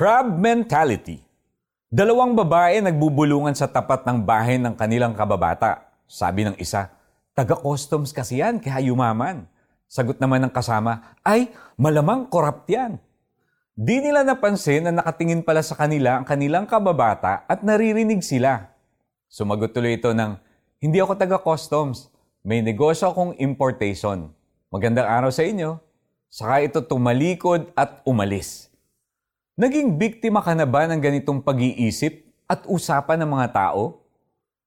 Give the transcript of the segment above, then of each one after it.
Crab mentality. Dalawang babae nagbubulungan sa tapat ng bahay ng kanilang kababata. Sabi ng isa, taga-customs kasi yan, kaya yumaman. Sagot naman ng kasama, ay, malamang korrupt yan. Di nila napansin na nakatingin pala sa kanila ang kanilang kababata at naririnig sila. Sumagot tuloy ito ng, hindi ako taga-customs. May negosyo akong importation. Magandang araw sa inyo. Saka ito tumalikod at umalis. Naging biktima ka na ba ng ganitong pag-iisip at usapan ng mga tao?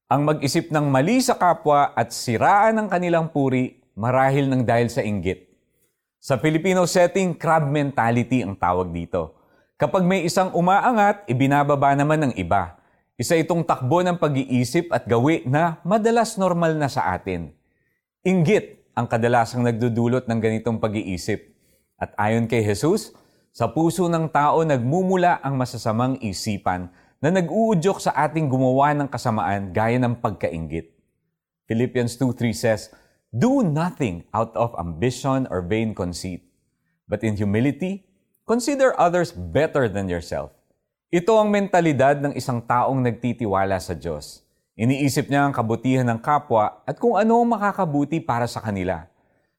Ang mag-isip ng mali sa kapwa at siraan ng kanilang puri marahil ng dahil sa inggit. Sa Filipino setting, crab mentality ang tawag dito. Kapag may isang umaangat, ibinababa naman ng iba. Isa itong takbo ng pag-iisip at gawi na madalas normal na sa atin. Inggit ang kadalasang nagdudulot ng ganitong pag-iisip. At ayon kay Jesus, sa puso ng tao nagmumula ang masasamang isipan na nag-uudyok sa ating gumawa ng kasamaan gaya ng pagkaingit. Philippians 2.3 says, Do nothing out of ambition or vain conceit, but in humility, consider others better than yourself. Ito ang mentalidad ng isang taong nagtitiwala sa Diyos. Iniisip niya ang kabutihan ng kapwa at kung ano ang makakabuti para sa kanila.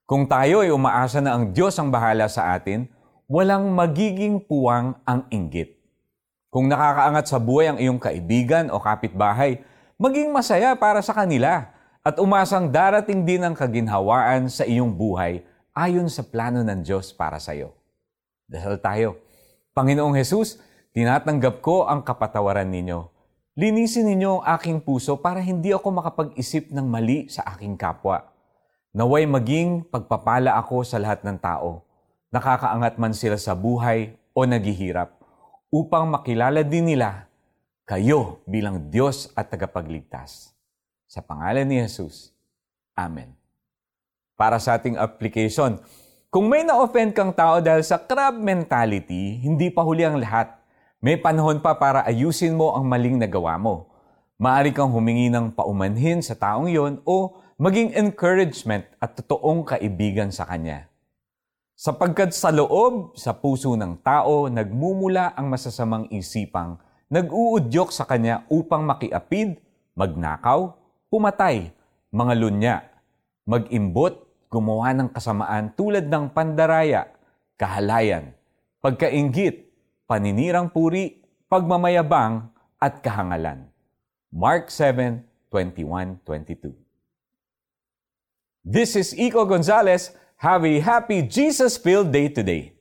Kung tayo ay umaasa na ang Diyos ang bahala sa atin, walang magiging puwang ang inggit. Kung nakakaangat sa buhay ang iyong kaibigan o kapitbahay, maging masaya para sa kanila at umasang darating din ang kaginhawaan sa iyong buhay ayon sa plano ng Diyos para sa iyo. Dasal tayo. Panginoong Hesus, tinatanggap ko ang kapatawaran ninyo. Linisin ninyo ang aking puso para hindi ako makapag-isip ng mali sa aking kapwa. Naway maging pagpapala ako sa lahat ng tao nakakaangat man sila sa buhay o naghihirap, upang makilala din nila kayo bilang Diyos at tagapagligtas. Sa pangalan ni Jesus. Amen. Para sa ating application, kung may na-offend kang tao dahil sa crab mentality, hindi pa huli ang lahat. May panahon pa para ayusin mo ang maling nagawa mo. Maari kang humingi ng paumanhin sa taong yon o maging encouragement at totoong kaibigan sa kanya. Sapagkat sa loob, sa puso ng tao, nagmumula ang masasamang isipang nag-uudyok sa kanya upang makiapid, magnakaw, pumatay, mga lunya, mag-imbot, gumawa ng kasamaan tulad ng pandaraya, kahalayan, pagkaingit, paninirang puri, pagmamayabang, at kahangalan. Mark 7, 21-22 This is Iko Gonzalez, have a happy Jesus filled day today.